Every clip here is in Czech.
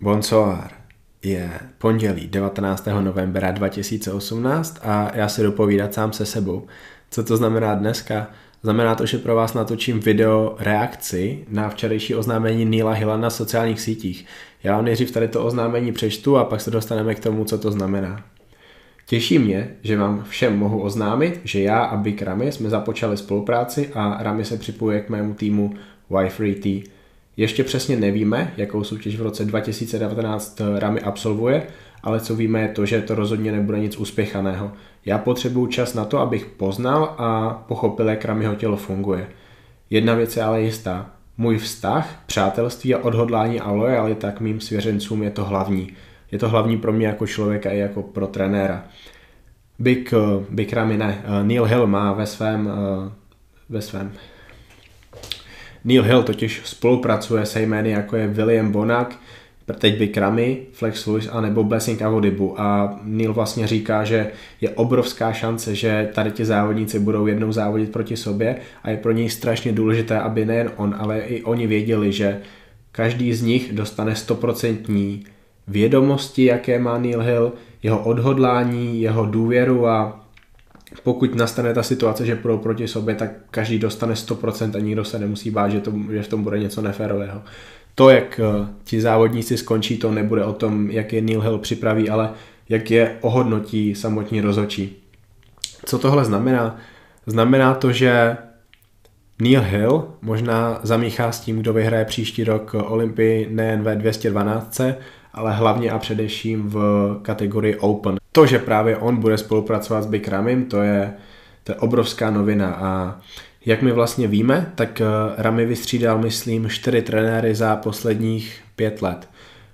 Bonsoir. Je pondělí 19. novembra 2018 a já si dopovídat sám se sebou. Co to znamená dneska? Znamená to, že pro vás natočím video reakci na včerejší oznámení Nila Hilla na sociálních sítích. Já vám nejdřív tady to oznámení přečtu a pak se dostaneme k tomu, co to znamená. Těší mě, že vám všem mohu oznámit, že já a Big Ramy jsme započali spolupráci a Ramy se připojuje k mému týmu Y3T. Ještě přesně nevíme, jakou soutěž v roce 2019 Rami absolvuje, ale co víme je to, že to rozhodně nebude nic uspěchaného. Já potřebuju čas na to, abych poznal a pochopil, jak Ramiho tělo funguje. Jedna věc je ale jistá. Můj vztah, přátelství a odhodlání a lojalita k mým svěřencům je to hlavní. Je to hlavní pro mě jako člověka i jako pro trenéra. Big, Big Ramy ne, Neil Hill má ve svém, ve svém Neil Hill totiž spolupracuje se jmény jako je William Bonak, teď by Kramy, Flex Lewis a nebo Blessing Avodibu a Neil vlastně říká, že je obrovská šance, že tady ti závodníci budou jednou závodit proti sobě a je pro něj strašně důležité, aby nejen on, ale i oni věděli, že každý z nich dostane stoprocentní vědomosti, jaké má Neil Hill, jeho odhodlání, jeho důvěru a pokud nastane ta situace, že půjdou proti sobě, tak každý dostane 100% a nikdo se nemusí bát, že, to, že v tom bude něco neférového. To, jak eh, ti závodníci skončí, to nebude o tom, jak je Neil Hill připraví, ale jak je ohodnotí samotní rozočí. Co tohle znamená? Znamená to, že Neil Hill možná zamíchá s tím, kdo vyhraje příští rok Olympii nejen ve 212, ale hlavně a především v kategorii Open. To, že právě on bude spolupracovat s Big Ramim, to je, to je obrovská novina a jak my vlastně víme, tak eh, Rami vystřídal, myslím, čtyři trenéry za posledních pět let.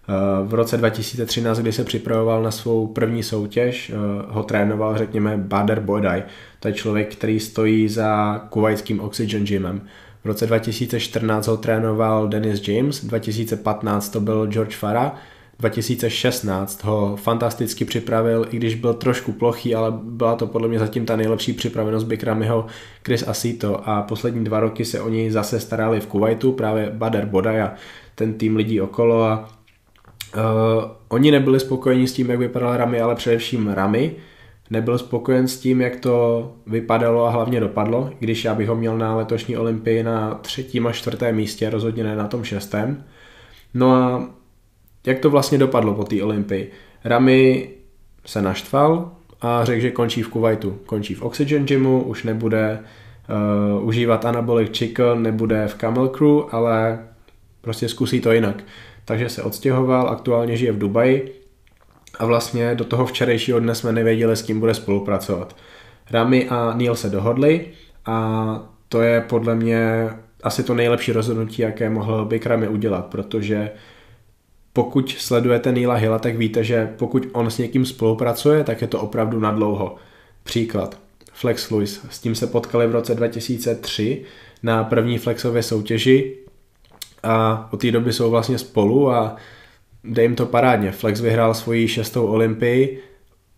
Eh, v roce 2013, kdy se připravoval na svou první soutěž, eh, ho trénoval, řekněme, Bader Bodaj. To je člověk, který stojí za kuvajským Oxygen Gymem. V roce 2014 ho trénoval Dennis James, 2015 to byl George Farah 2016 ho fantasticky připravil, i když byl trošku plochý, ale byla to podle mě zatím ta nejlepší připravenost Bikramiho Chris Asito a poslední dva roky se o něj zase starali v Kuwaitu, právě Bader Bodaj a ten tým lidí okolo a uh, oni nebyli spokojeni s tím, jak vypadal Rami, ale především Rami nebyl spokojen s tím, jak to vypadalo a hlavně dopadlo, když já bych ho měl na letošní olympii na třetím a čtvrtém místě, rozhodně ne na tom šestém. No a jak to vlastně dopadlo po té Olympii. Rami se naštval a řekl, že končí v Kuwaitu. Končí v Oxygen Gymu, už nebude uh, užívat Anabolic Chicken, nebude v Camel Crew, ale prostě zkusí to jinak. Takže se odstěhoval, aktuálně žije v Dubaji a vlastně do toho včerejšího dne jsme nevěděli, s kým bude spolupracovat. Rami a Neil se dohodli a to je podle mě asi to nejlepší rozhodnutí, jaké mohl Big Rami udělat, protože pokud sledujete Neila Hilla, tak víte, že pokud on s někým spolupracuje, tak je to opravdu na dlouho. Příklad. Flex Lewis. S tím se potkali v roce 2003 na první flexové soutěži a od té doby jsou vlastně spolu a jde jim to parádně. Flex vyhrál svoji šestou olympii,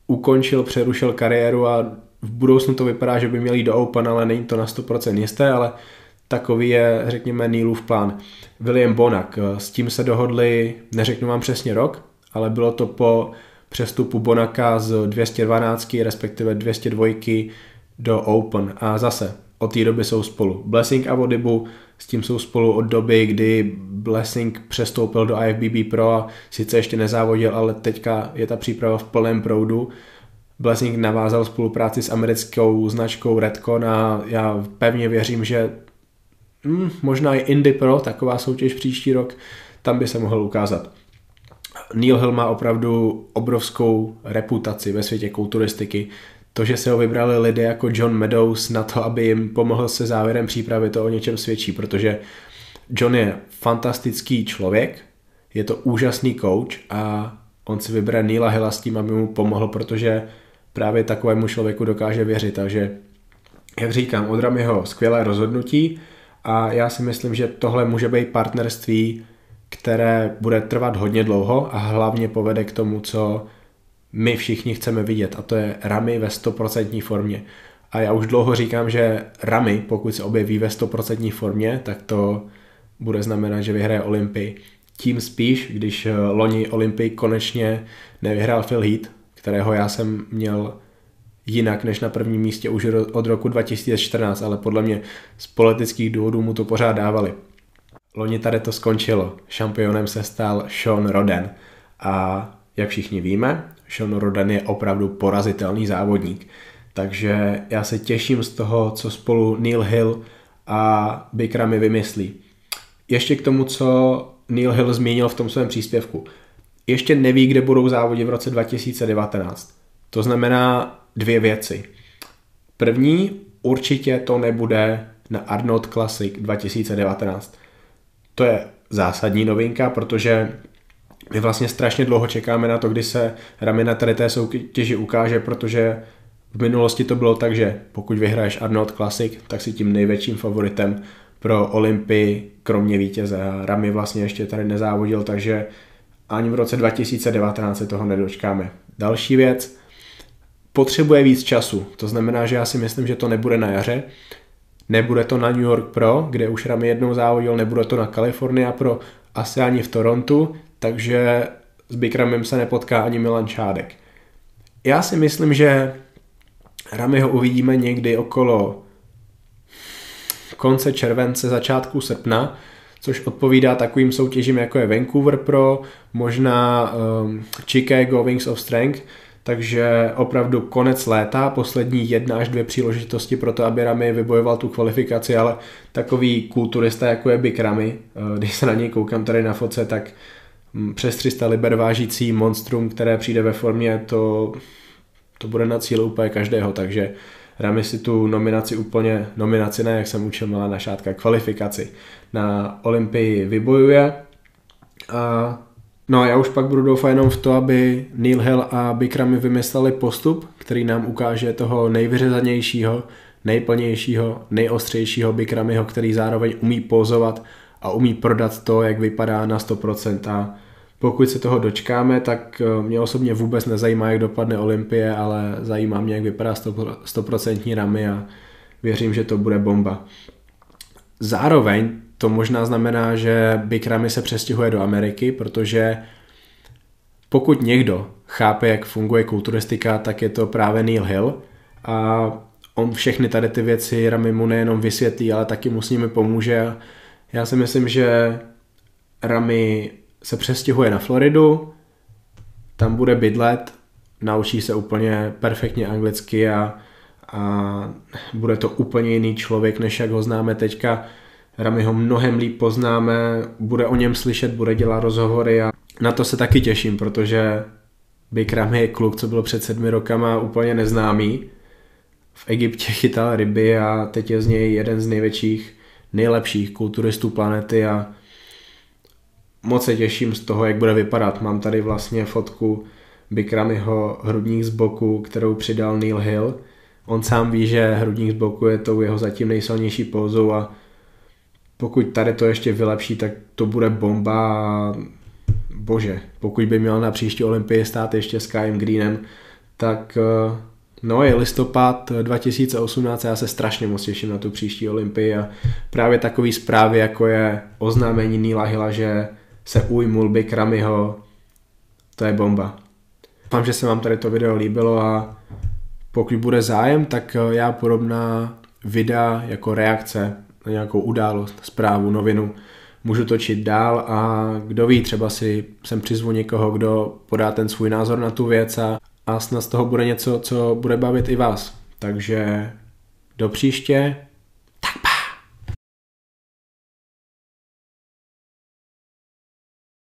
ukončil, přerušil kariéru a v budoucnu to vypadá, že by měli do Open, ale není to na 100% jisté, ale Takový je, řekněme, Neilův plán. William Bonak, eh, s tím se dohodli, neřeknu vám přesně rok, ale bylo to po přestupu Bonaka z 212, respektive 202 do Open. A zase, od té doby jsou spolu. Blessing a Vodibu s tím jsou spolu od doby, kdy Blessing přestoupil do IFBB Pro a sice ještě nezávodil, ale teďka je ta příprava v plném proudu. Blessing navázal spolupráci s americkou značkou Redcon a já pevně věřím, že hmm, možná i Indy Pro, taková soutěž příští rok, tam by se mohl ukázat. Neil Hill má opravdu obrovskou reputaci ve světě kulturistiky. To, že se ho vybrali lidé jako John Meadows na to, aby jim pomohl se závěrem přípravy, to o něčem svědčí, protože John je fantastický člověk, je to úžasný coach a on si vybere Neila Hilla s tím, aby mu pomohl, protože právě takovému člověku dokáže věřit. Takže, jak říkám, od jeho skvělé rozhodnutí, a já si myslím, že tohle může být partnerství, které bude trvat hodně dlouho a hlavně povede k tomu, co my všichni chceme vidět a to je Ramy ve 100% formě. A já už dlouho říkám, že Ramy, pokud se objeví ve 100% formě, tak to bude znamenat, že vyhraje Olympii. tím spíš, když eh, loni Olympii konečně nevyhrál Phil Heath, kterého já jsem měl jinak než na prvním místě už od roku 2014, ale podle mě z politických důvodů mu to pořád dávali. Loni tady to skončilo. Šampionem se stal Sean Roden. A jak všichni víme, Sean Roden je opravdu porazitelný závodník. Takže já se těším z toho, co spolu Neil Hill a Big Ramy vymyslí. Ještě k tomu, co Neil Hill zmínil v tom svém příspěvku. Ještě neví, kde budou závody v roce 2019. To znamená dvě věci. První, určitě to nebude na Arnold Classic 2019. To je zásadní novinka, protože my vlastně strašně dlouho čekáme na to, kdy se Rami na tady té soutěži ukáže, protože v minulosti to bylo tak, že pokud vyhraješ Arnold Classic, tak si tím největším favoritem pro Olympii, kromě vítěze. A Rami vlastně ještě tady nezávodil, takže ani v roce 2019 se toho nedočkáme. Další věc, potřebuje víc času. To znamená, že já si myslím, že to nebude na jaře, nebude to na New York Pro, kde už Rami jednou závodil, nebude to na California Pro, asi ani v Torontu, takže s Bikramem se nepotká ani Milan Čádek. Já si myslím, že Rami ho uvidíme někdy okolo konce července, začátku srpna, což odpovídá takovým soutěžím, jako je Vancouver Pro, možná um, Chicago Wings of Strength, takže opravdu konec léta, poslední jedna až dvě příležitosti pro to, aby Rami vybojoval tu kvalifikaci, ale takový kulturista, jako je Big Rami, uh, když se na něj koukám tady na foce, tak um, přes 300 liber vážící monstrum, které přijde ve formě, to, to bude na cíl úplně každého, takže Rami si tu nominaci úplně, nominaci ne, jak jsem učil Milana Šátka, kvalifikaci na Olympii vybojuje. A No a já už pak budu doufat jenom v to, aby Neil Hill a Bikrami vymysleli postup, který nám ukáže toho nejvyřezanějšího, nejplnějšího, nejostřejšího Bikramiho, který zároveň umí pozovat a umí prodat to, jak vypadá na 100%. A pokud se toho dočkáme, tak eh, mě osobně vůbec nezajímá, jak dopadne Olympie, ale zajímá mě, jak vypadá 100% ramy a věřím, že to bude bomba. Zároveň to možná znamená, že Big Ramy se přestěhuje do Ameriky, protože pokud někdo chápe, jak funguje kulturistika, tak je to právě Neil Hill a on všechny tady ty věci Ramy mu nejenom vysvětlí, ale taky mu s nimi pomůže. Já si myslím, že Ramy se přestěhuje na Floridu, tam bude bydlet, naučí se úplně perfektně anglicky a, a bude to úplně jiný člověk, než jak ho známe teďka. Rami ho mnohem líp poznáme, bude o něm slyšet, bude dělat rozhovory a na to se taky těším, protože Big Ramy je kluk, co byl před sedmi rokama úplně neznámý. V Egyptě chytal ryby a teď je z něj jeden z největších, nejlepších kulturistů planety a moc se těším z toho, jak bude vypadat. Mám tady vlastně fotku Bikramyho hrudník z boku, kterou přidal Neil Hill. On sám ví, že hrudník z boku je tou jeho zatím nejsilnější pouzou a pokud tady to ještě vylepší, tak to bude bomba bože, pokud by měl na příští olympii stát ještě s Kajem Greenem, tak eh, no je listopad 2018 já se strašně moc těším na tu příští olympii a právě takový zprávy, jako je oznámení Nila Hilla, že se ujmul Big Ramyho, to je bomba. Doufám, že se vám tady to video líbilo a pokud bude zájem, tak eh, já podobná videa jako reakce nějakou událost, zprávu, novinu, můžu točit dál a kdo ví, třeba si sem přizvu někoho, kdo podá ten svůj názor na tu věc a, a snad z toho bude něco, co bude bavit i vás. Takže do příště,